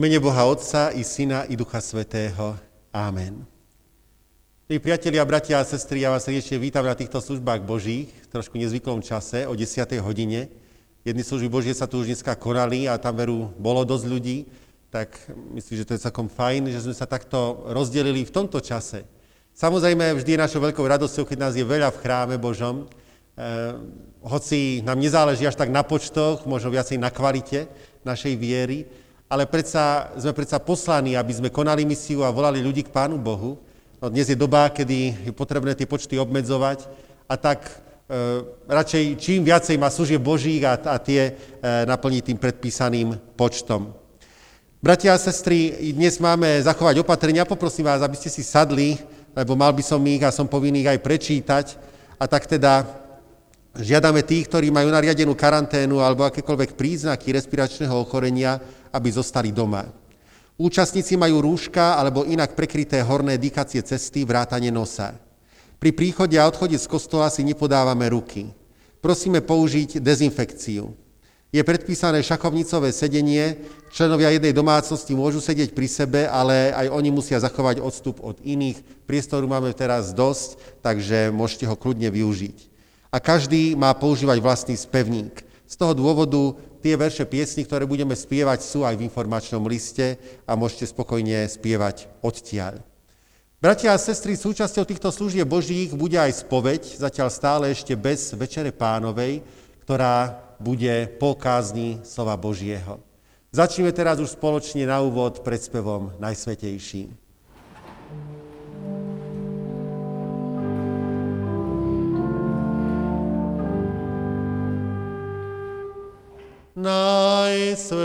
mene Boha Otca i Syna i Ducha Svetého. Amen. Milí priatelia, bratia a sestry, ja vás srdečne vítam na týchto službách Božích, v trošku nezvyklom čase, o 10. hodine. Jedny služby Božie sa tu už dneska konali a tam veru bolo dosť ľudí, tak myslím, že to je celkom fajn, že sme sa takto rozdelili v tomto čase. Samozrejme, vždy je našou veľkou radosťou, keď nás je veľa v chráme Božom, Eh, hoci nám nezáleží až tak na počtoch, možno viacej na kvalite našej viery, ale predsa, sme predsa poslaní, aby sme konali misiu a volali ľudí k Pánu Bohu. No, dnes je doba, kedy je potrebné tie počty obmedzovať a tak e, radšej čím viacej má služieb Božích a, a tie e, naplniť tým predpísaným počtom. Bratia a sestry, dnes máme zachovať opatrenia. Poprosím vás, aby ste si sadli, lebo mal by som ich a som povinný ich aj prečítať. A tak teda Žiadame tých, ktorí majú nariadenú karanténu alebo akékoľvek príznaky respiračného ochorenia, aby zostali doma. Účastníci majú rúška alebo inak prekryté horné dýchacie cesty, vrátane nosa. Pri príchode a odchode z kostola si nepodávame ruky. Prosíme použiť dezinfekciu. Je predpísané šachovnicové sedenie, členovia jednej domácnosti môžu sedieť pri sebe, ale aj oni musia zachovať odstup od iných. Priestoru máme teraz dosť, takže môžete ho kľudne využiť a každý má používať vlastný spevník. Z toho dôvodu tie verše piesny, ktoré budeme spievať, sú aj v informačnom liste a môžete spokojne spievať odtiaľ. Bratia a sestry, súčasťou týchto služieb Božích bude aj spoveď, zatiaľ stále ešte bez Večere pánovej, ktorá bude po kázni slova Božieho. Začneme teraz už spoločne na úvod pred spevom Najsvetejším. Najsvetejší.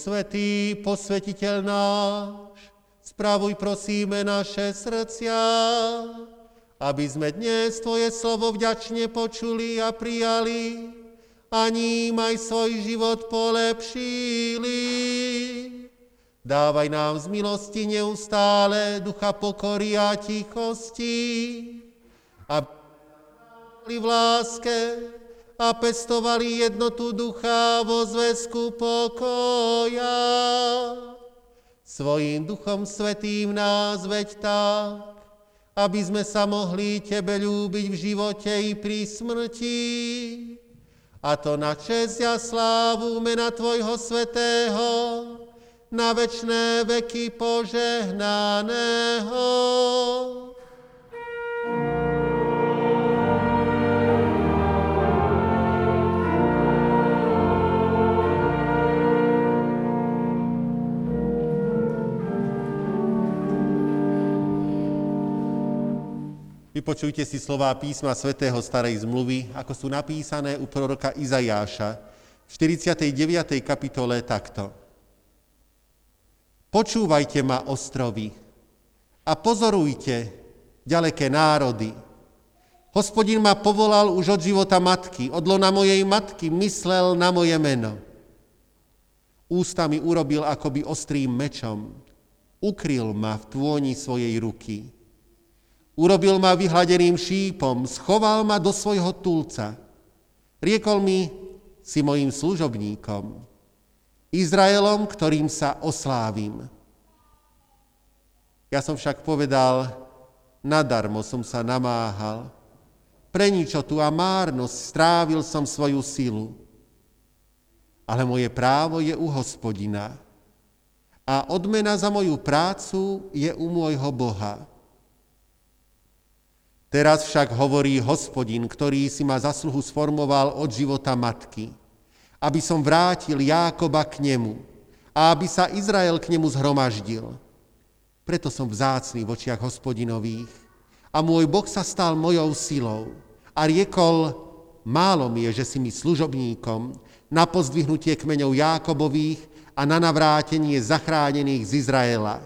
Svetý, posvetiteľ náš, spravuj prosíme naše srdcia, aby sme dnes Tvoje slovo vďačne počuli a prijali a ním aj svoj život polepšili. Dávaj nám z milosti neustále ducha pokory a tichosti, aby v láske a pestovali jednotu ducha vo zväzku pokoja. Svojím duchom svetým nás veď tak, aby sme sa mohli Tebe ľúbiť v živote i pri smrti. A to na čest a slávu mena Tvojho svetého, na večné veky požehnaného. Vypočujte si slová písma svätého Starej zmluvy, ako sú napísané u proroka Izajáša v 49. kapitole takto. Počúvajte ma, ostrovy, a pozorujte, ďaleké národy. Hospodin ma povolal už od života matky, od lona mojej matky myslel na moje meno. Ústami urobil akoby ostrým mečom, ukryl ma v tvôni svojej ruky Urobil ma vyhladeným šípom, schoval ma do svojho tulca. Riekol mi, si mojim služobníkom, Izraelom, ktorým sa oslávim. Ja som však povedal, nadarmo som sa namáhal, pre ničotu a márnosť strávil som svoju silu. Ale moje právo je u hospodina a odmena za moju prácu je u môjho Boha. Teraz však hovorí hospodin, ktorý si ma zasluhu sformoval od života matky, aby som vrátil Jákoba k nemu a aby sa Izrael k nemu zhromaždil. Preto som vzácný v očiach hospodinových a môj Boh sa stal mojou silou a riekol, málo mi je, že si mi služobníkom na pozdvihnutie kmeňov Jákobových a na navrátenie zachránených z Izraela.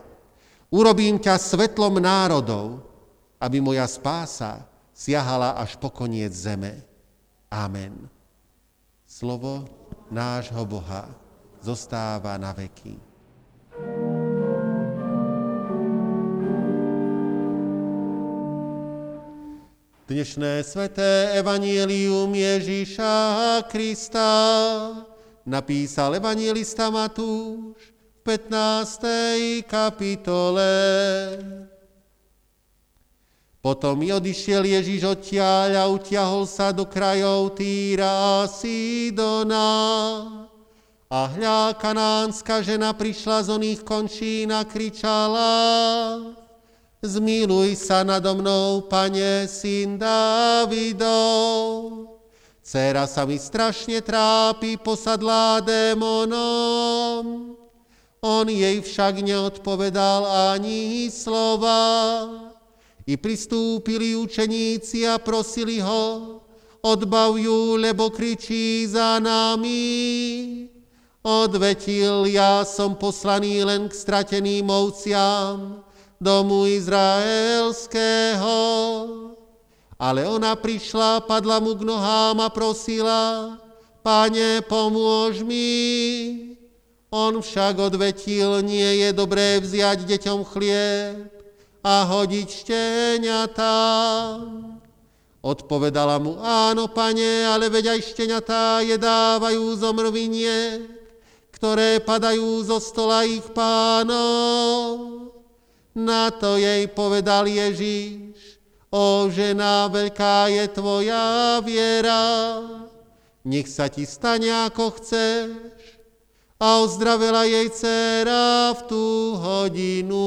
Urobím ťa svetlom národov, aby moja spása siahala až po koniec zeme. Amen. Slovo nášho Boha zostáva na veky. Dnešné sveté evanielium Ježíša Krista napísal evangelista Matúš v 15. kapitole. Potom odišiel Ježiš odtiaľ a utiahol sa do krajov Týra Sidona. A hľa kanánska žena prišla z oných končín a kričala, Zmiluj sa nado mnou, pane, syn Davidov. Cera sa mi strašne trápi, posadlá démonom. On jej však neodpovedal ani slova. I pristúpili učeníci a prosili ho, odbav ju, lebo kričí za nami. Odvetil, ja som poslaný len k strateným ovciam domu izraelského. Ale ona prišla, padla mu k nohám a prosila, Pane, pomôž mi. On však odvetil, nie je dobré vziať deťom chlieb a hodiť šteniatá. Odpovedala mu, áno, pane, ale veď aj šteniatá jedávajú zomrvinie, ktoré padajú zo stola ich pánov. Na to jej povedal Ježíš, o žena, veľká je tvoja viera, nech sa ti stane ako chceš. A ozdravila jej dcera v tú hodinu.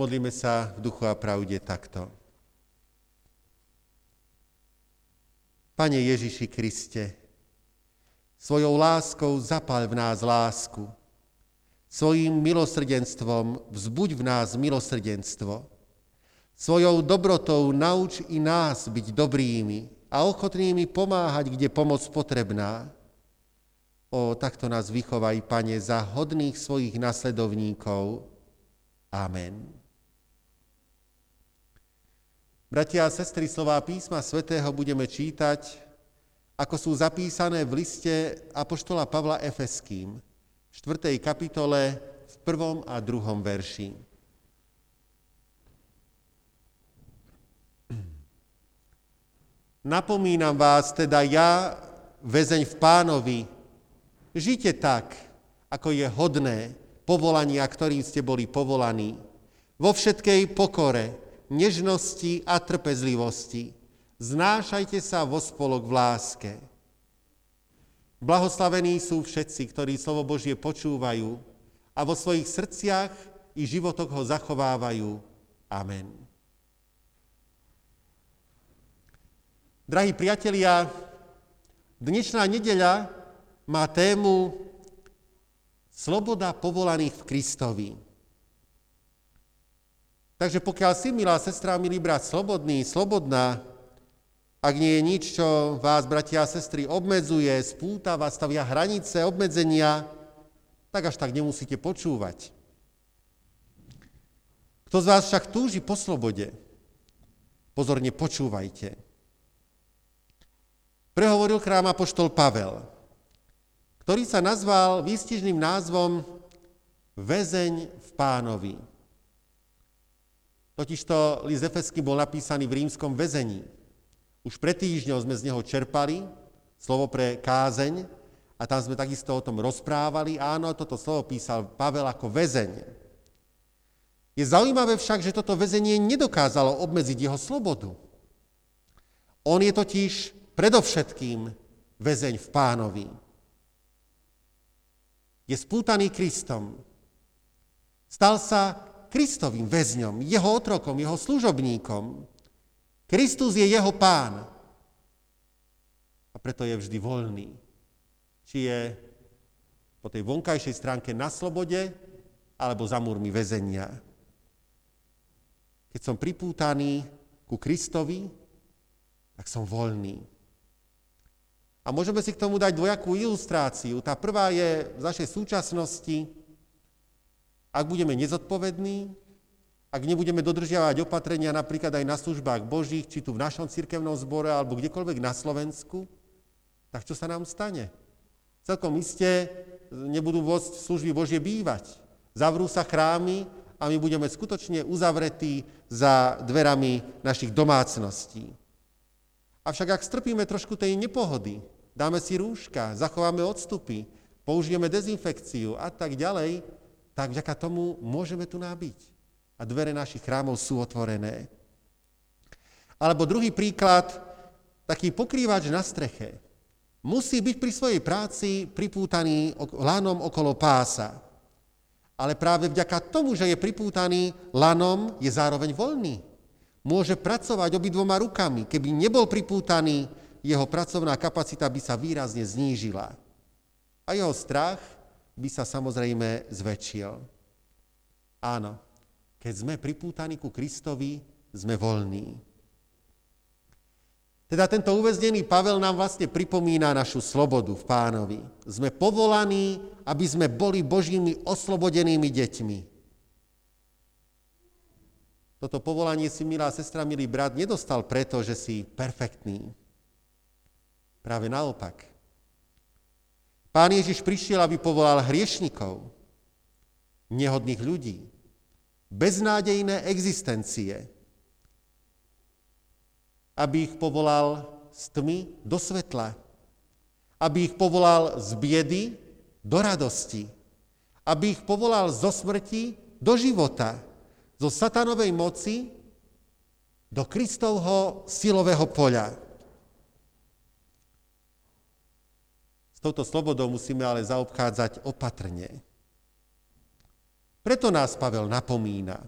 Pomodlíme sa v duchu a pravde takto. Pane Ježiši Kriste, svojou láskou zapal v nás lásku. Svojím milosrdenstvom vzbuď v nás milosrdenstvo. Svojou dobrotou nauč i nás byť dobrými a ochotnými pomáhať, kde pomoc potrebná. O, takto nás vychovaj, Pane, za hodných svojich nasledovníkov. Amen. Bratia a sestry, slová písma svätého budeme čítať, ako sú zapísané v liste Apoštola Pavla Efeským, v 4. kapitole, v prvom a druhom verši. Napomínam vás teda ja, väzeň v pánovi, žite tak, ako je hodné povolania, ktorým ste boli povolaní, vo všetkej pokore, nežnosti a trpezlivosti. Znášajte sa vo spolok v láske. Blahoslavení sú všetci, ktorí slovo Božie počúvajú a vo svojich srdciach i životoch ho zachovávajú. Amen. Drahí priatelia, dnešná nedeľa má tému Sloboda povolaných v Kristovi. Takže pokiaľ si, milá sestra, milý brat, slobodný, slobodná, ak nie je nič, čo vás, bratia a sestry, obmedzuje, spútava, stavia hranice, obmedzenia, tak až tak nemusíte počúvať. Kto z vás však túži po slobode, pozorne počúvajte. Prehovoril krám apoštol Pavel, ktorý sa nazval výstižným názvom Väzeň v pánovi. Totižto list Efeský bol napísaný v rímskom väzení. Už pred týždňom sme z neho čerpali slovo pre kázeň a tam sme takisto o tom rozprávali. Áno, toto slovo písal Pavel ako väzeň. Je zaujímavé však, že toto väzenie nedokázalo obmedziť jeho slobodu. On je totiž predovšetkým väzeň v pánovi. Je spútaný Kristom. Stal sa Kristovým väzňom, jeho otrokom, jeho služobníkom. Kristus je jeho pán. A preto je vždy voľný. Či je po tej vonkajšej stránke na slobode, alebo za múrmi väzenia. Keď som pripútaný ku Kristovi, tak som voľný. A môžeme si k tomu dať dvojakú ilustráciu. Tá prvá je v našej súčasnosti, ak budeme nezodpovední, ak nebudeme dodržiavať opatrenia napríklad aj na službách Božích, či tu v našom cirkevnom zbore, alebo kdekoľvek na Slovensku, tak čo sa nám stane? Celkom iste nebudú môcť služby Božie bývať. Zavrú sa chrámy a my budeme skutočne uzavretí za dverami našich domácností. Avšak ak strpíme trošku tej nepohody, dáme si rúška, zachováme odstupy, použijeme dezinfekciu a tak ďalej, tak vďaka tomu môžeme tu nábyť. A dvere našich chrámov sú otvorené. Alebo druhý príklad, taký pokrývač na streche. Musí byť pri svojej práci pripútaný lanom okolo pása. Ale práve vďaka tomu, že je pripútaný lanom, je zároveň voľný. Môže pracovať obidvoma rukami. Keby nebol pripútaný, jeho pracovná kapacita by sa výrazne znížila. A jeho strach by sa samozrejme zväčšil. Áno, keď sme pripútaní ku Kristovi, sme voľní. Teda tento uväznený Pavel nám vlastne pripomína našu slobodu v pánovi. Sme povolaní, aby sme boli Božími oslobodenými deťmi. Toto povolanie si, milá sestra, milý brat, nedostal preto, že si perfektný. Práve naopak. Pán Ježiš prišiel, aby povolal hriešnikov, nehodných ľudí, beznádejné existencie, aby ich povolal z tmy do svetla, aby ich povolal z biedy do radosti, aby ich povolal zo smrti do života, zo satanovej moci do Kristovho silového poľa. Touto slobodou musíme ale zaobchádzať opatrne. Preto nás Pavel napomína.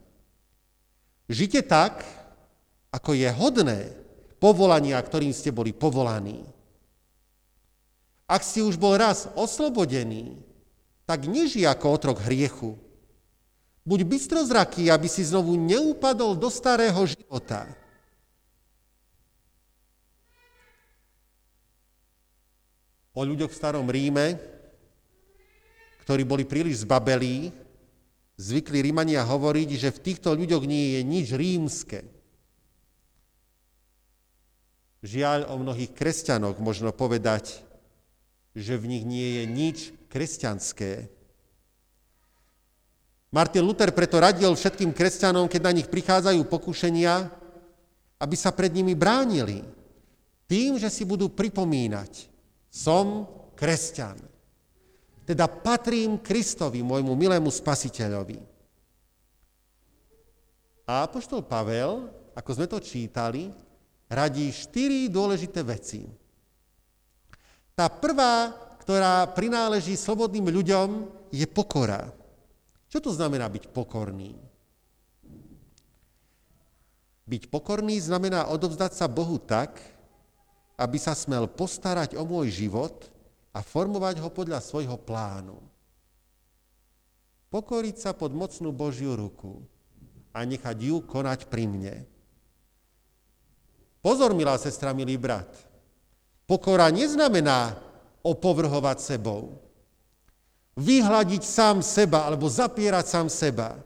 Žite tak, ako je hodné povolania, ktorým ste boli povolaní. Ak si už bol raz oslobodený, tak nežij ako otrok hriechu. Buď bystrozraký, aby si znovu neupadol do starého života. O ľuďoch v starom Ríme, ktorí boli príliš zbabelí, zvykli Rímania hovoriť, že v týchto ľuďoch nie je nič rímske. Žiaľ, o mnohých kresťanoch možno povedať, že v nich nie je nič kresťanské. Martin Luther preto radil všetkým kresťanom, keď na nich prichádzajú pokušenia, aby sa pred nimi bránili. Tým, že si budú pripomínať, som kresťan. Teda patrím Kristovi, môjmu milému spasiteľovi. A apoštol Pavel, ako sme to čítali, radí štyri dôležité veci. Tá prvá, ktorá prináleží slobodným ľuďom, je pokora. Čo to znamená byť pokorný? Byť pokorný znamená odovzdať sa Bohu tak, aby sa smel postarať o môj život a formovať ho podľa svojho plánu. Pokoriť sa pod mocnú Božiu ruku a nechať ju konať pri mne. Pozor, milá sestra, milý brat. Pokora neznamená opovrhovať sebou vyhľadiť sám seba alebo zapierať sám seba,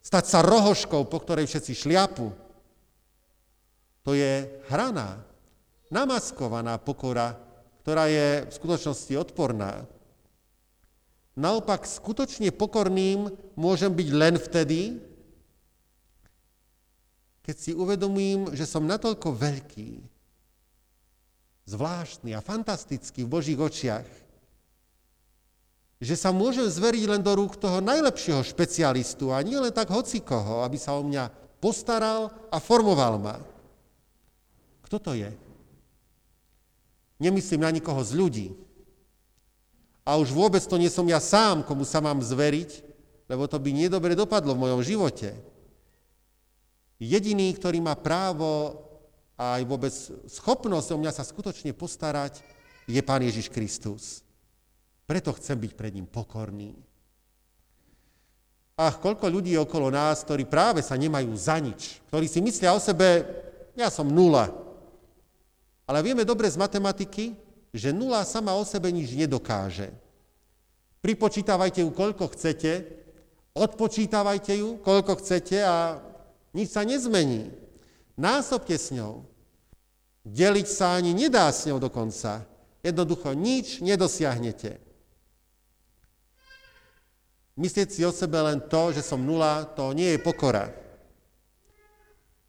stať sa rohoškou, po ktorej všetci šliapu, to je hraná, namaskovaná pokora, ktorá je v skutočnosti odporná. Naopak skutočne pokorným môžem byť len vtedy, keď si uvedomím, že som natoľko veľký, zvláštny a fantastický v Božích očiach, že sa môžem zveriť len do rúk toho najlepšieho špecialistu a nie len tak hocikoho, aby sa o mňa postaral a formoval ma. Kto to je? Nemyslím na nikoho z ľudí. A už vôbec to nie som ja sám, komu sa mám zveriť, lebo to by nedobre dopadlo v mojom živote. Jediný, ktorý má právo a aj vôbec schopnosť o mňa sa skutočne postarať, je Pán Ježiš Kristus. Preto chcem byť pred ním pokorný. Ach, koľko ľudí okolo nás, ktorí práve sa nemajú za nič, ktorí si myslia o sebe, ja som nula. Ale vieme dobre z matematiky, že nula sama o sebe nič nedokáže. Pripočítavajte ju, koľko chcete, odpočítavajte ju, koľko chcete a nič sa nezmení. Násobte s ňou. Deliť sa ani nedá s ňou dokonca. Jednoducho nič nedosiahnete. Myslieť si o sebe len to, že som nula, to nie je pokora.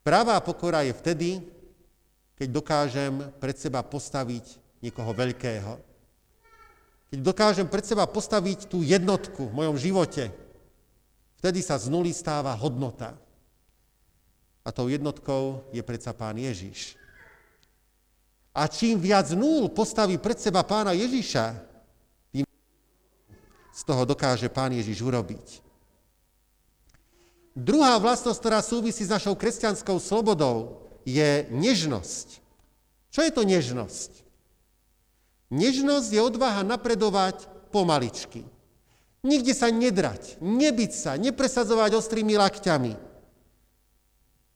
Pravá pokora je vtedy, keď dokážem pred seba postaviť niekoho veľkého. Keď dokážem pred seba postaviť tú jednotku v mojom živote, vtedy sa z nuly stáva hodnota. A tou jednotkou je predsa Pán Ježiš. A čím viac nul postaví pred seba Pána Ježiša, z toho dokáže Pán Ježiš urobiť. Druhá vlastnosť, ktorá súvisí s našou kresťanskou slobodou, je nežnosť. Čo je to nežnosť? Nežnosť je odvaha napredovať pomaličky. Nikde sa nedrať, nebyť sa, nepresadzovať ostrými lakťami.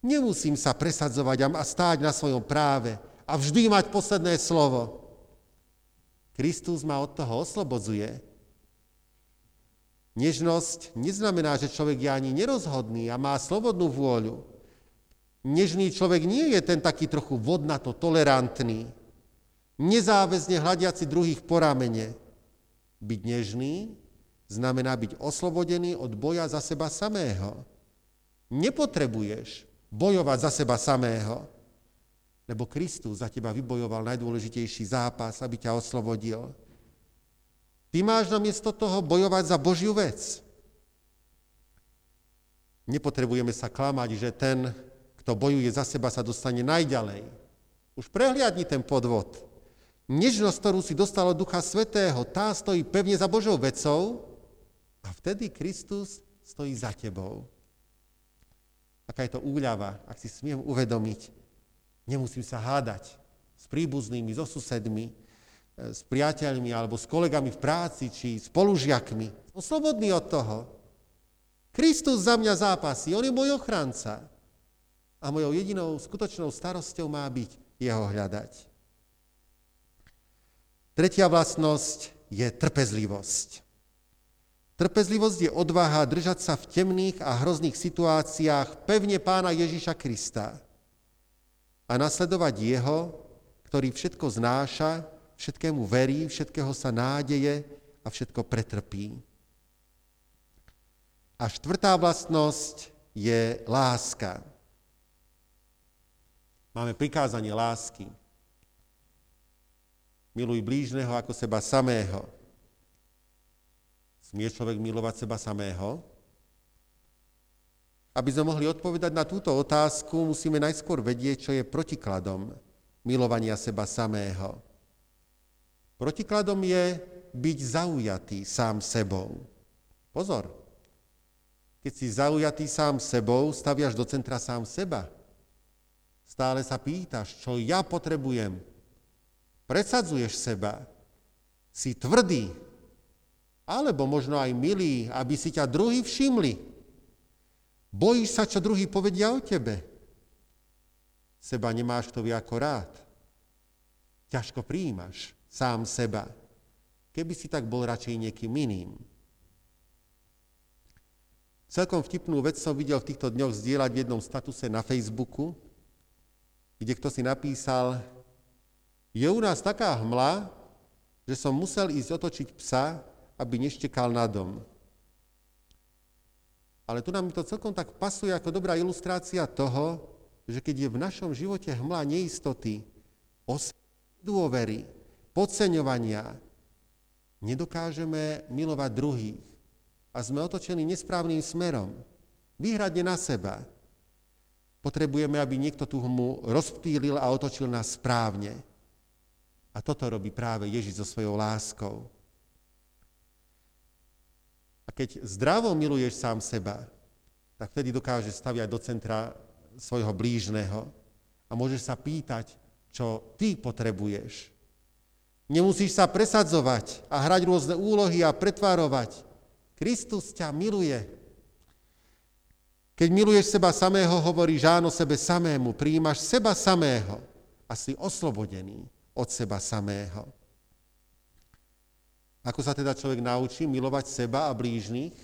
Nemusím sa presadzovať a stáť na svojom práve a vždy mať posledné slovo. Kristus ma od toho oslobodzuje Nežnosť neznamená, že človek je ani nerozhodný a má slobodnú vôľu. Nežný človek nie je ten taký trochu vodnato tolerantný, nezáväzne hľadiaci druhých po ramene. Byť nežný znamená byť oslobodený od boja za seba samého. Nepotrebuješ bojovať za seba samého, lebo Kristus za teba vybojoval najdôležitejší zápas, aby ťa oslobodil. Ty máš namiesto toho bojovať za Božiu vec. Nepotrebujeme sa klamať, že ten, kto bojuje za seba, sa dostane najďalej. Už prehliadni ten podvod. Nežnosť, ktorú si dostal od Ducha Svetého, tá stojí pevne za Božou vecou a vtedy Kristus stojí za tebou. aká je to úľava, ak si smiem uvedomiť, nemusím sa hádať s príbuznými, so susedmi, e, s priateľmi alebo s kolegami v práci či spolužiakmi. Som slobodný od toho. Kristus za mňa zápasí, on je môj ochranca. A mojou jedinou skutočnou starosťou má byť jeho hľadať. Tretia vlastnosť je trpezlivosť. Trpezlivosť je odvaha držať sa v temných a hrozných situáciách pevne pána Ježiša Krista a nasledovať jeho, ktorý všetko znáša, všetkému verí, všetkého sa nádeje a všetko pretrpí. A štvrtá vlastnosť je láska. Máme prikázanie lásky. Miluj blížneho ako seba samého. Smie človek milovať seba samého? Aby sme mohli odpovedať na túto otázku, musíme najskôr vedieť, čo je protikladom milovania seba samého. Protikladom je byť zaujatý sám sebou. Pozor, keď si zaujatý sám sebou, staviaš do centra sám seba. Stále sa pýtaš, čo ja potrebujem. Predsadzuješ seba. Si tvrdý, alebo možno aj milý, aby si ťa druhý všimli. Bojíš sa, čo druhý povedia o tebe. Seba nemáš to ako rád. Ťažko príjimaš sám seba. Keby si tak bol radšej niekým iným. Celkom vtipnú vec som videl v týchto dňoch zdieľať v jednom statuse na Facebooku, kde kto si napísal, je u nás taká hmla, že som musel ísť otočiť psa, aby neštekal na dom. Ale tu nám to celkom tak pasuje ako dobrá ilustrácia toho, že keď je v našom živote hmla neistoty, dôvery, podceňovania, nedokážeme milovať druhých a sme otočení nesprávnym smerom, výhradne na seba. Potrebujeme, aby niekto tú hmu rozptýlil a otočil nás správne. A toto robí práve Ježiš so svojou láskou. A keď zdravo miluješ sám seba, tak vtedy dokážeš staviať do centra svojho blížneho a môžeš sa pýtať, čo ty potrebuješ. Nemusíš sa presadzovať a hrať rôzne úlohy a pretvárovať. Kristus ťa miluje. Keď miluješ seba samého, hovoríš áno sebe samému, prijímaš seba samého a si oslobodený od seba samého. Ako sa teda človek naučí milovať seba a blížnych?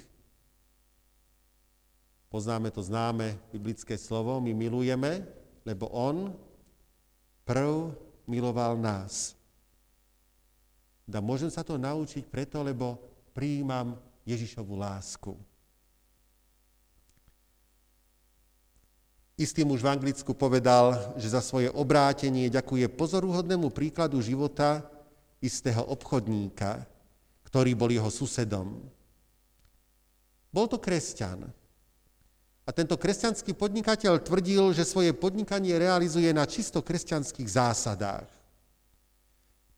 Poznáme to známe biblické slovo, my milujeme, lebo On prv miloval nás. Da môžem sa to naučiť preto, lebo prijímam Ježišovu lásku. Istý muž v Anglicku povedal, že za svoje obrátenie ďakuje pozorúhodnému príkladu života istého obchodníka, ktorý bol jeho susedom. Bol to kresťan. A tento kresťanský podnikateľ tvrdil, že svoje podnikanie realizuje na čisto kresťanských zásadách.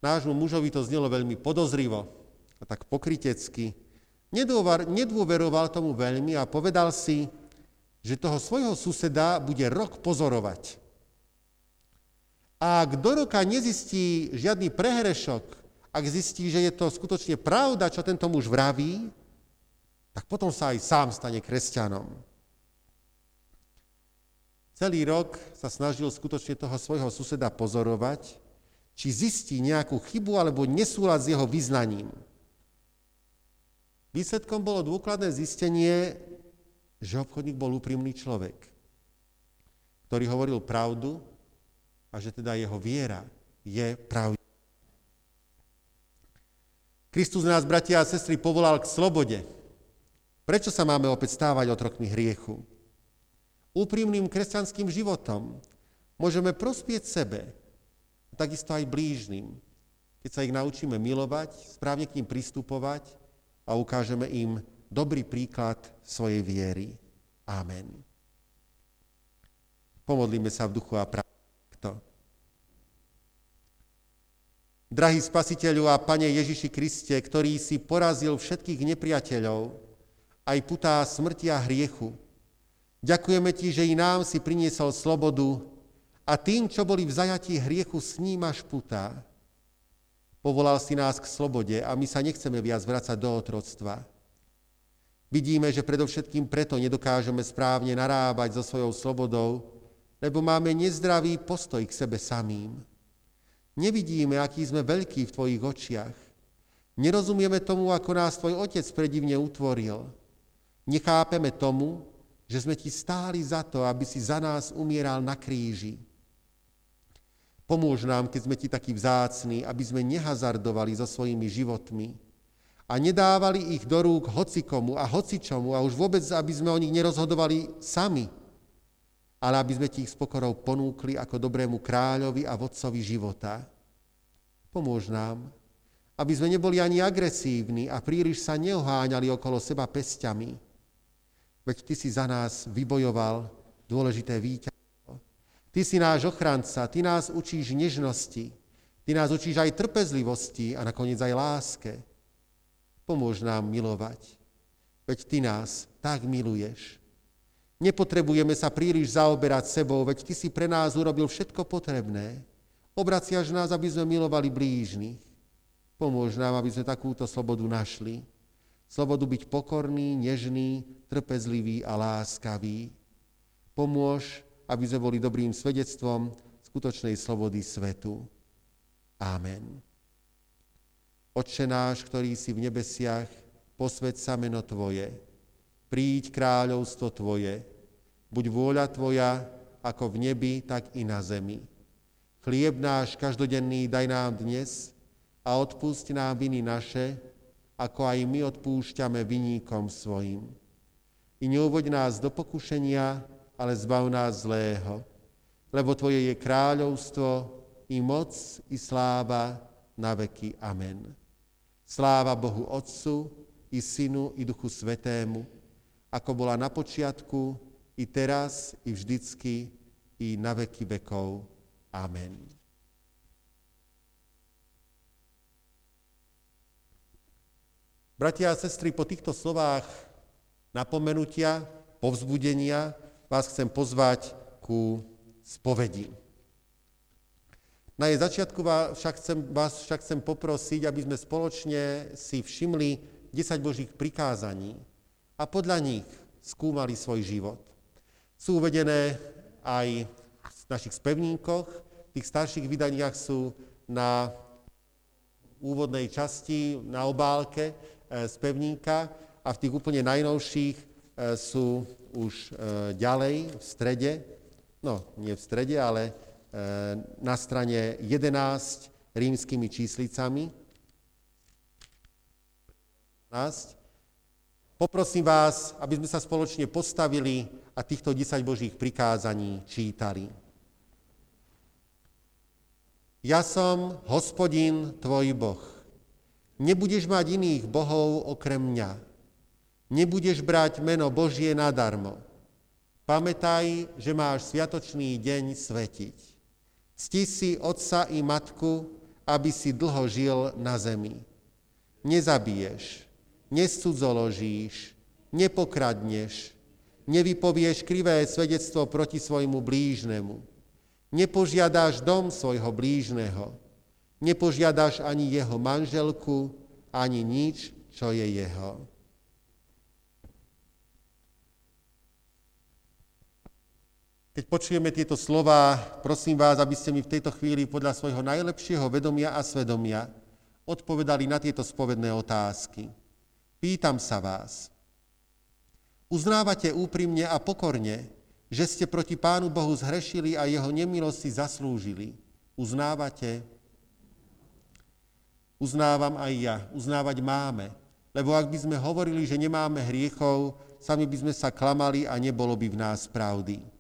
Nášmu mužovi to znelo veľmi podozrivo a tak pokritecky. Nedôveroval tomu veľmi a povedal si, že toho svojho suseda bude rok pozorovať. A ak do roka nezistí žiadny prehrešok, ak zistí, že je to skutočne pravda, čo tento muž vraví, tak potom sa aj sám stane kresťanom. Celý rok sa snažil skutočne toho svojho suseda pozorovať, či zistí nejakú chybu alebo nesúlad s jeho vyznaním. Výsledkom bolo dôkladné zistenie, že obchodník bol úprimný človek, ktorý hovoril pravdu a že teda jeho viera je pravda. Kristus nás, bratia a sestry, povolal k slobode. Prečo sa máme opäť stávať otrokmi hriechu? Úprimným kresťanským životom môžeme prospieť sebe, takisto aj blížnym, keď sa ich naučíme milovať, správne k ním pristupovať a ukážeme im dobrý príklad svojej viery. Amen. Pomodlíme sa v duchu a pravde. Drahý spasiteľu a Pane Ježiši Kriste, ktorý si porazil všetkých nepriateľov, aj putá smrti a hriechu, Ďakujeme Ti, že i nám si priniesol slobodu a tým, čo boli v zajatí hriechu, snímaš putá. Povolal si nás k slobode a my sa nechceme viac vrácať do otroctva. Vidíme, že predovšetkým preto nedokážeme správne narábať so svojou slobodou, lebo máme nezdravý postoj k sebe samým. Nevidíme, aký sme veľkí v Tvojich očiach. Nerozumieme tomu, ako nás Tvoj Otec predivne utvoril. Nechápeme tomu, že sme Ti stáli za to, aby si za nás umieral na kríži. Pomôž nám, keď sme Ti takí vzácni, aby sme nehazardovali so svojimi životmi, a nedávali ich do rúk hocikomu a hocičomu a už vôbec, aby sme o nich nerozhodovali sami, ale aby sme ti ich s pokorou ponúkli ako dobrému kráľovi a vodcovi života. Pomôž nám, aby sme neboli ani agresívni a príliš sa neoháňali okolo seba pestiami, veď Ty si za nás vybojoval dôležité víťazstvo. Ty si náš ochranca, Ty nás učíš nežnosti, Ty nás učíš aj trpezlivosti a nakoniec aj láske. Pomôž nám milovať, veď Ty nás tak miluješ. Nepotrebujeme sa príliš zaoberať sebou, veď Ty si pre nás urobil všetko potrebné. Obraciaš nás, aby sme milovali blížnych. Pomôž nám, aby sme takúto slobodu našli. Slobodu byť pokorný, nežný, trpezlivý a láskavý. Pomôž, aby sme boli dobrým svedectvom skutočnej slobody svetu. Amen. Otče náš, ktorý si v nebesiach, posved sa meno Tvoje, príď kráľovstvo Tvoje, buď vôľa Tvoja, ako v nebi, tak i na zemi. Chlieb náš každodenný daj nám dnes a odpusť nám viny naše, ako aj my odpúšťame viníkom svojim. I neuvoď nás do pokušenia, ale zbav nás zlého, lebo Tvoje je kráľovstvo, i moc, i sláva na veky. Amen. Sláva Bohu Otcu i Synu i Duchu Svetému, ako bola na počiatku, i teraz, i vždycky, i na veky vekov. Amen. Bratia a sestry, po týchto slovách napomenutia, povzbudenia vás chcem pozvať ku spovedi. Na jej začiatku vás však, chcem, vás však chcem poprosiť, aby sme spoločne si všimli 10 Božích prikázaní a podľa nich skúmali svoj život. Sú uvedené aj v našich spevníkoch, v tých starších vydaniach sú na úvodnej časti, na obálke e, spevníka a v tých úplne najnovších e, sú už e, ďalej v strede, no nie v strede, ale na strane 11 rímskymi číslicami. Poprosím vás, aby sme sa spoločne postavili a týchto 10 Božích prikázaní čítali. Ja som hospodin tvoj Boh. Nebudeš mať iných bohov okrem mňa. Nebudeš brať meno Božie nadarmo. Pamätaj, že máš sviatočný deň svetiť. Cti si otca i matku, aby si dlho žil na zemi. Nezabiješ, nescudzoložíš, nepokradneš, nevypovieš krivé svedectvo proti svojmu blížnemu, nepožiadáš dom svojho blížneho, nepožiadáš ani jeho manželku, ani nič, čo je jeho. Keď počujeme tieto slova, prosím vás, aby ste mi v tejto chvíli podľa svojho najlepšieho vedomia a svedomia odpovedali na tieto spovedné otázky. Pýtam sa vás, uznávate úprimne a pokorne, že ste proti Pánu Bohu zhrešili a jeho nemilosť si zaslúžili? Uznávate? Uznávam aj ja. Uznávať máme. Lebo ak by sme hovorili, že nemáme hriechov, sami by sme sa klamali a nebolo by v nás pravdy.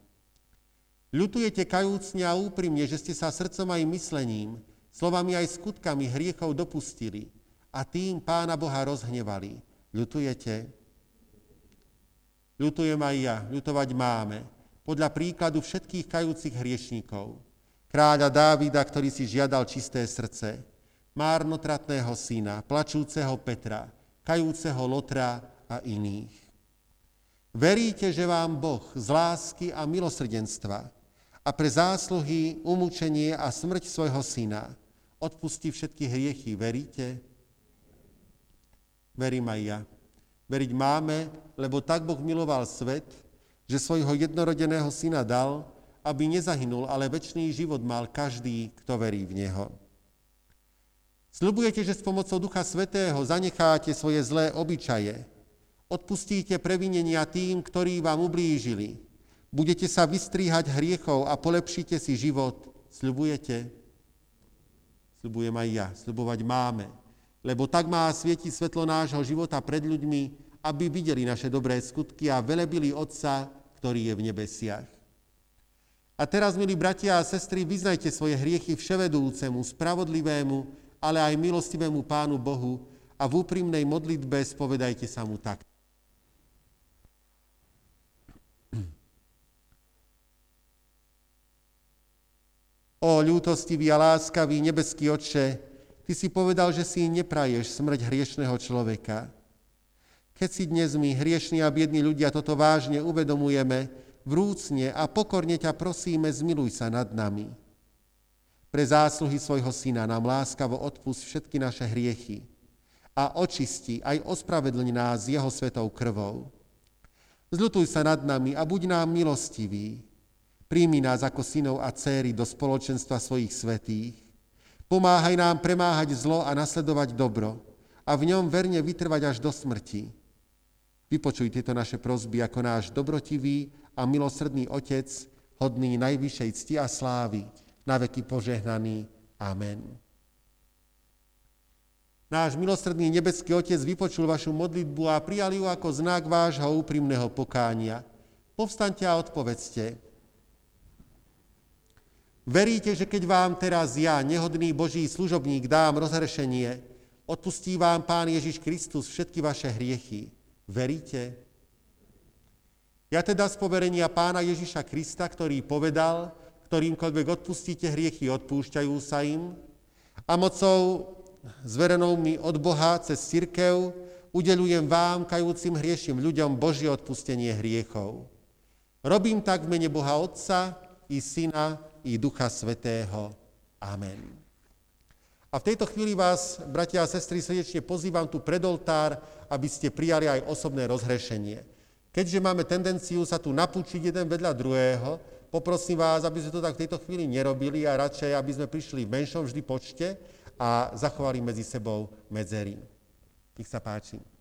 Ľutujete kajúcne a úprimne, že ste sa srdcom aj myslením, slovami aj skutkami hriechov dopustili a tým Pána Boha rozhnevali. Ľutujete? Ľutujem aj ja, ľutovať máme, podľa príkladu všetkých kajúcich hriešníkov. Kráľa Dávida, ktorý si žiadal čisté srdce, márnotratného syna, plačúceho Petra, kajúceho Lotra a iných. Veríte, že vám Boh z lásky a milosrdenstva a pre zásluhy, umúčenie a smrť svojho syna odpustí všetky hriechy. Veríte? Verím aj ja. Veriť máme, lebo tak Boh miloval svet, že svojho jednorodeného syna dal, aby nezahynul, ale väčší život mal každý, kto verí v Neho. Sľubujete, že s pomocou Ducha Svetého zanecháte svoje zlé obyčaje, odpustíte previnenia tým, ktorí vám ublížili, budete sa vystríhať hriechov a polepšíte si život. Sľubujete? Sľubujem aj ja, sľubovať máme, lebo tak má svietiť svetlo nášho života pred ľuďmi, aby videli naše dobré skutky a velebili Otca, ktorý je v nebesiach. A teraz, milí bratia a sestry, vyznajte svoje hriechy vševedúcemu, spravodlivému, ale aj milostivému Pánu Bohu a v úprimnej modlitbe spovedajte sa mu tak. O ľútostivý a láskavý nebeský Otče, Ty si povedal, že si nepraješ smrť hriešného človeka. Keď si dnes my, hriešní a biední ľudia, toto vážne uvedomujeme, vrúcne a pokorne ťa prosíme, zmiluj sa nad nami. Pre zásluhy svojho syna nám láskavo odpust všetky naše hriechy a očisti aj ospravedlň nás jeho svetou krvou. Zľutuj sa nad nami a buď nám milostivý. Príjmi nás ako synov a céry do spoločenstva svojich svetých. Pomáhaj nám premáhať zlo a nasledovať dobro a v ňom verne vytrvať až do smrti Vypočuj tieto naše prosby ako náš dobrotivý a milosrdný Otec, hodný najvyššej cti a slávy, na veky požehnaný. Amen. Náš milosrdný nebeský Otec vypočul vašu modlitbu a prijal ju ako znak vášho úprimného pokánia. Povstaňte a odpovedzte. Veríte, že keď vám teraz ja, nehodný Boží služobník, dám rozhrešenie, odpustí vám Pán Ježiš Kristus všetky vaše hriechy. Veríte? Ja teda z poverenia pána Ježiša Krista, ktorý povedal, ktorýmkoľvek odpustíte hriechy, odpúšťajú sa im, a mocou zverenou mi od Boha cez církev udelujem vám, kajúcim hriešim ľuďom, Božie odpustenie hriechov. Robím tak v mene Boha Otca i Syna i Ducha Svetého. Amen. A v tejto chvíli vás, bratia a sestry, srdečne pozývam tu pred oltár, aby ste prijali aj osobné rozhrešenie. Keďže máme tendenciu sa tu napúčiť jeden vedľa druhého, poprosím vás, aby sme to tak v tejto chvíli nerobili a radšej, aby sme prišli v menšom vždy počte a zachovali medzi sebou medzery. Nech sa páči.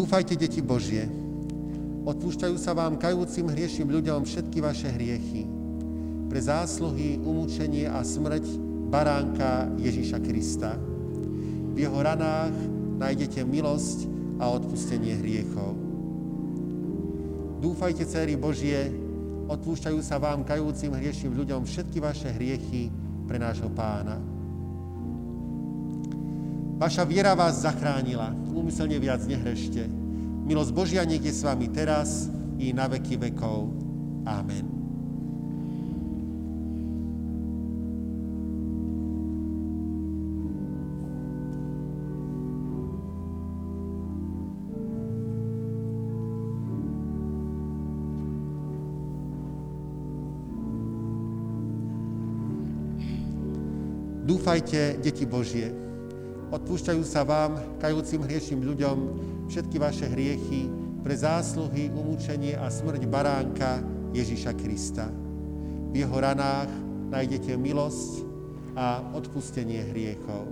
Dúfajte, deti Božie. Odpúšťajú sa vám kajúcim hriešim ľuďom všetky vaše hriechy. Pre zásluhy, umúčenie a smrť baránka Ježíša Krista. V jeho ranách nájdete milosť a odpustenie hriechov. Dúfajte, céry Božie, odpúšťajú sa vám kajúcim hriešim ľuďom všetky vaše hriechy pre nášho pána. Vaša viera vás zachránila. Úmyselne viac nehrešte. Milosť Božia nech je s vami teraz i na veky vekov. Amen. Dúfajte, deti Božie, Odpúšťajú sa vám, kajúcim hriešim ľuďom, všetky vaše hriechy pre zásluhy, umúčenie a smrť baránka Ježíša Krista. V jeho ranách nájdete milosť a odpustenie hriechov.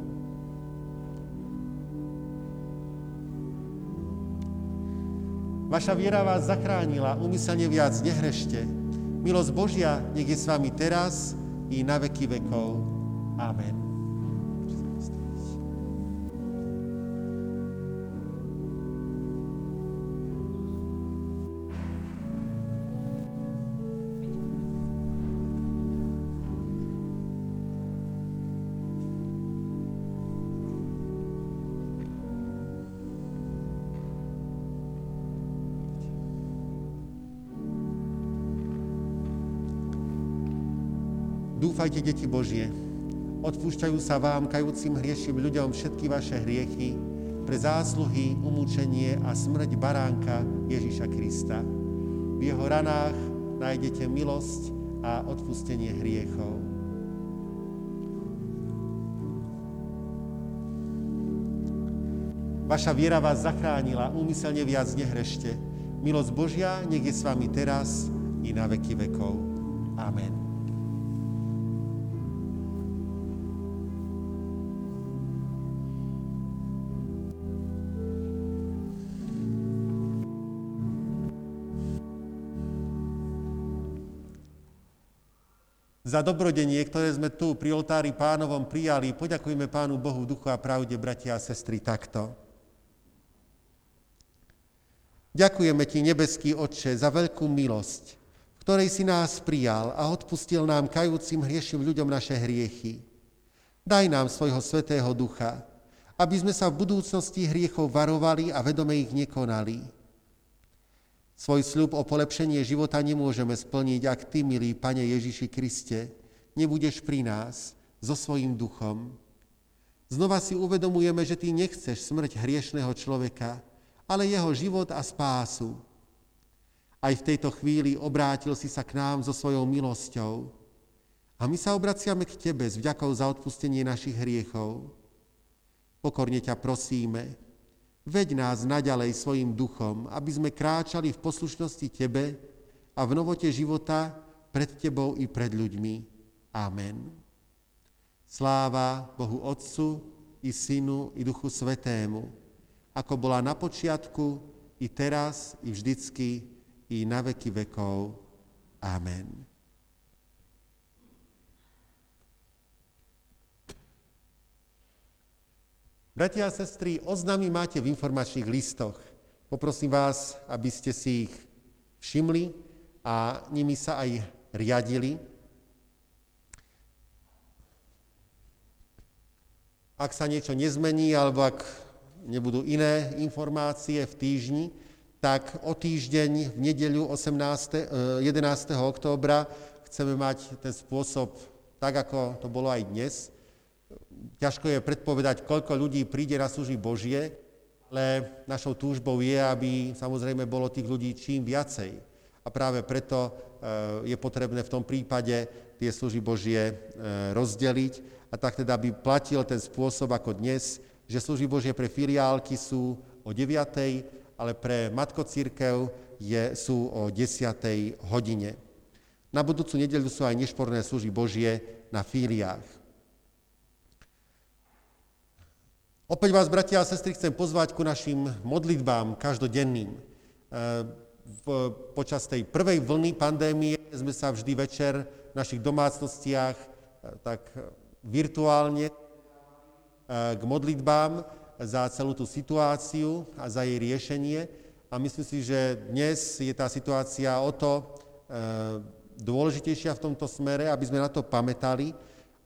Vaša viera vás zachránila, umyselne viac nehrešte. Milosť Božia nech je s vami teraz i na veky vekov. Amen. Dúfajte, deti Božie, odpúšťajú sa vám, kajúcim hriešim ľuďom, všetky vaše hriechy pre zásluhy, umúčenie a smrť baránka Ježíša Krista. V jeho ranách nájdete milosť a odpustenie hriechov. Vaša viera vás zachránila, úmyselne viac nehrešte. Milosť Božia nech je s vami teraz i na veky vekov. Amen. Za dobrodenie, ktoré sme tu pri oltári pánovom prijali, poďakujme Pánu Bohu duchu a pravde, bratia a sestry, takto. Ďakujeme Ti, nebeský Otče, za veľkú milosť, ktorej si nás prijal a odpustil nám kajúcim hriešim ľuďom naše hriechy. Daj nám svojho svetého ducha, aby sme sa v budúcnosti hriechov varovali a vedome ich nekonali Svoj sľub o polepšenie života nemôžeme splniť, ak Ty, milý Pane Ježiši Kriste, nebudeš pri nás so svojím duchom. Znova si uvedomujeme, že Ty nechceš smrť hriešného človeka, ale jeho život a spásu. Aj v tejto chvíli obrátil si sa k nám so svojou milosťou. A my sa obraciame k Tebe s vďakou za odpustenie našich hriechov. Pokorne ťa prosíme, Veď nás naďalej svojim duchom, aby sme kráčali v poslušnosti Tebe a v novote života pred Tebou i pred ľuďmi. Amen. Sláva Bohu Otcu i Synu i Duchu Svetému, ako bola na počiatku, i teraz, i vždycky, i na veky vekov. Amen. Bratia a sestry, oznámy máte v informačných listoch. Poprosím vás, aby ste si ich všimli a nimi sa aj riadili. Ak sa niečo nezmení, alebo ak nebudú iné informácie v týždni, tak o týždeň v nedeľu 18, 11. októbra chceme mať ten spôsob tak, ako to bolo aj dnes, ťažko je predpovedať, koľko ľudí príde na služby Božie, ale našou túžbou je, aby samozrejme bolo tých ľudí čím viacej. A práve preto eh, je potrebné v tom prípade tie služby Božie eh, rozdeliť a tak teda by platil ten spôsob ako dnes, že služby Božie pre filiálky sú o 9. ale pre Matko Církev je, sú o 10. hodine. Na budúcu nedeľu sú aj nešporné služby Božie na fíliách. Opäť vás, bratia a sestry, chcem pozvať ku našim modlitbám každodenným. E, počas tej prvej vlny pandémie sme sa vždy večer v našich domácnostiach e, tak virtuálne e, k modlitbám za celú tú situáciu a za jej riešenie. A myslím si, že dnes je tá situácia o to dôležitejšia v tomto smere, aby sme na to pamätali,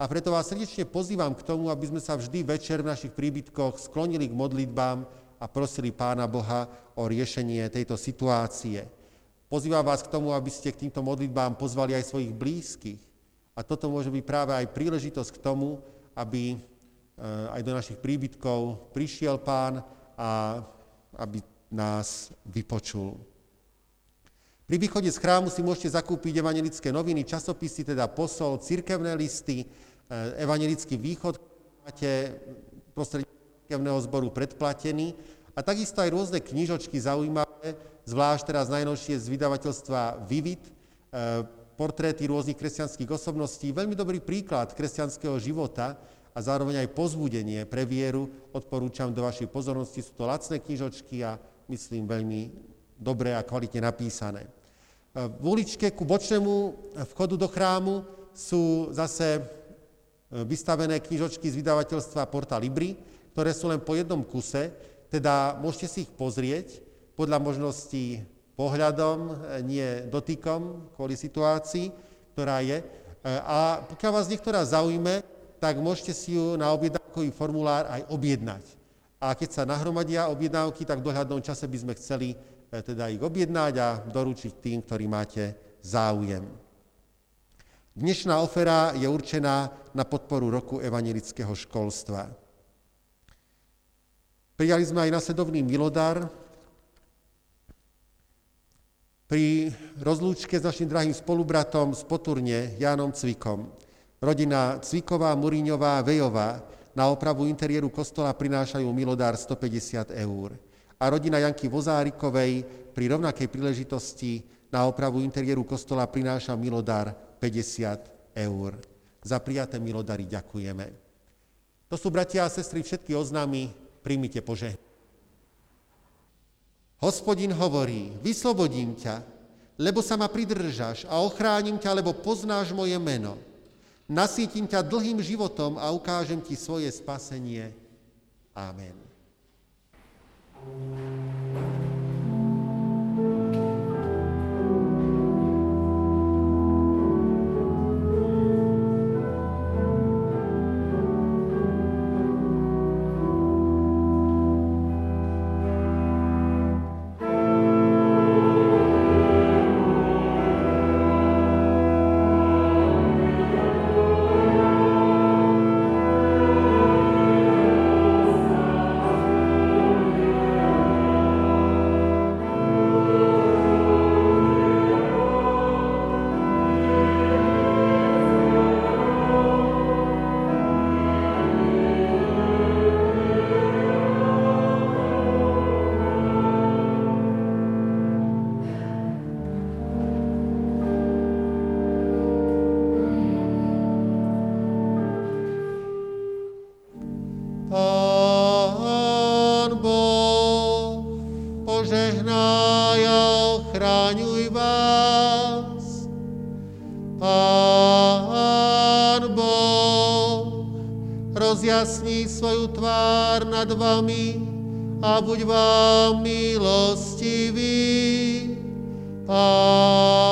a preto vás srdečne pozývam k tomu, aby sme sa vždy večer v našich príbytkoch sklonili k modlitbám a prosili Pána Boha o riešenie tejto situácie. Pozývam vás k tomu, aby ste k týmto modlitbám pozvali aj svojich blízkych. A toto môže byť práve aj príležitosť k tomu, aby eh, aj do našich príbytkov prišiel Pán a aby nás vypočul. Pri východe z chrámu si môžete zakúpiť evangelické noviny, časopisy, teda posol, cirkevné listy, Eh, evangelický východ, máte prostredníctvom zboru predplatený a takisto aj rôzne knižočky zaujímavé, zvlášť teraz najnovšie z vydavateľstva Vivid, eh, portréty rôznych kresťanských osobností, veľmi dobrý príklad kresťanského života a zároveň aj pozbudenie pre vieru odporúčam do vašej pozornosti. Sú to lacné knižočky a myslím veľmi dobré a kvalitne napísané. Eh, v uličke ku bočnému vchodu do chrámu sú zase vystavené knižočky z vydavateľstva Porta Libri, ktoré sú len po jednom kuse, teda môžete si ich pozrieť podľa možností pohľadom, nie dotykom kvôli situácii, ktorá je. A pokiaľ vás niektorá zaujme, tak môžete si ju na objednávkový formulár aj objednať. A keď sa nahromadia objednávky, tak v dohľadnom čase by sme chceli teda ich objednať a doručiť tým, ktorí máte záujem. Dnešná ofera je určená na podporu roku evangelického školstva. Prijali sme aj nasledovný milodar pri rozlúčke s našim drahým spolubratom z Poturne, Jánom Cvikom. Rodina Cviková, Muriňová, Vejová na opravu interiéru kostola prinášajú milodár 150 eur. A rodina Janky Vozárikovej pri rovnakej príležitosti na opravu interiéru kostola prináša milodár 50 eur. Za prijaté milodary ďakujeme. To sú, bratia a sestry, všetky oznámy, príjmite pože. Hospodin hovorí, vyslobodím ťa, lebo sa ma pridržáš a ochránim ťa, lebo poznáš moje meno nasítim ťa dlhým životom a ukážem ti svoje spasenie. Amen. Thank you.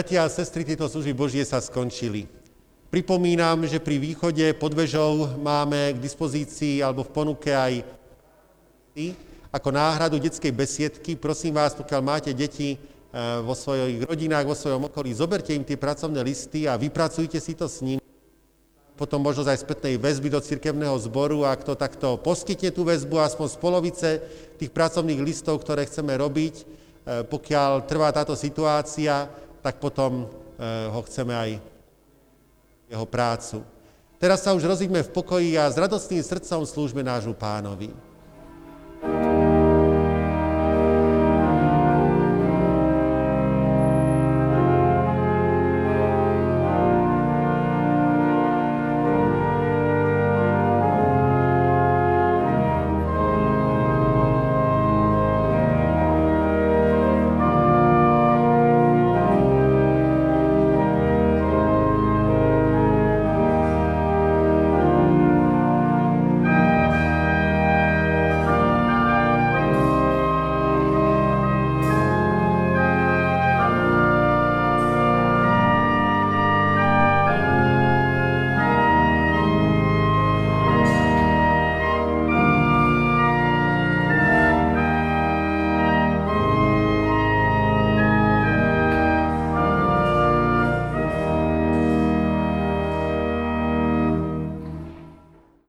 Bratia a sestry, tieto služby Božie sa skončili. Pripomínam, že pri východe pod vežou máme k dispozícii alebo v ponuke aj ako náhradu detskej besiedky. Prosím vás, pokiaľ máte deti eh, vo svojich rodinách, vo svojom okolí, zoberte im tie pracovné listy a vypracujte si to s ním. Potom možnosť aj spätnej väzby do cirkevného zboru, ak to takto poskytne tú väzbu, aspoň z polovice tých pracovných listov, ktoré chceme robiť, eh, pokiaľ trvá táto situácia, tak potom eh, ho chceme aj jeho prácu. Teraz sa už rozíďme v pokoji a s radostným srdcom slúžme nášmu pánovi.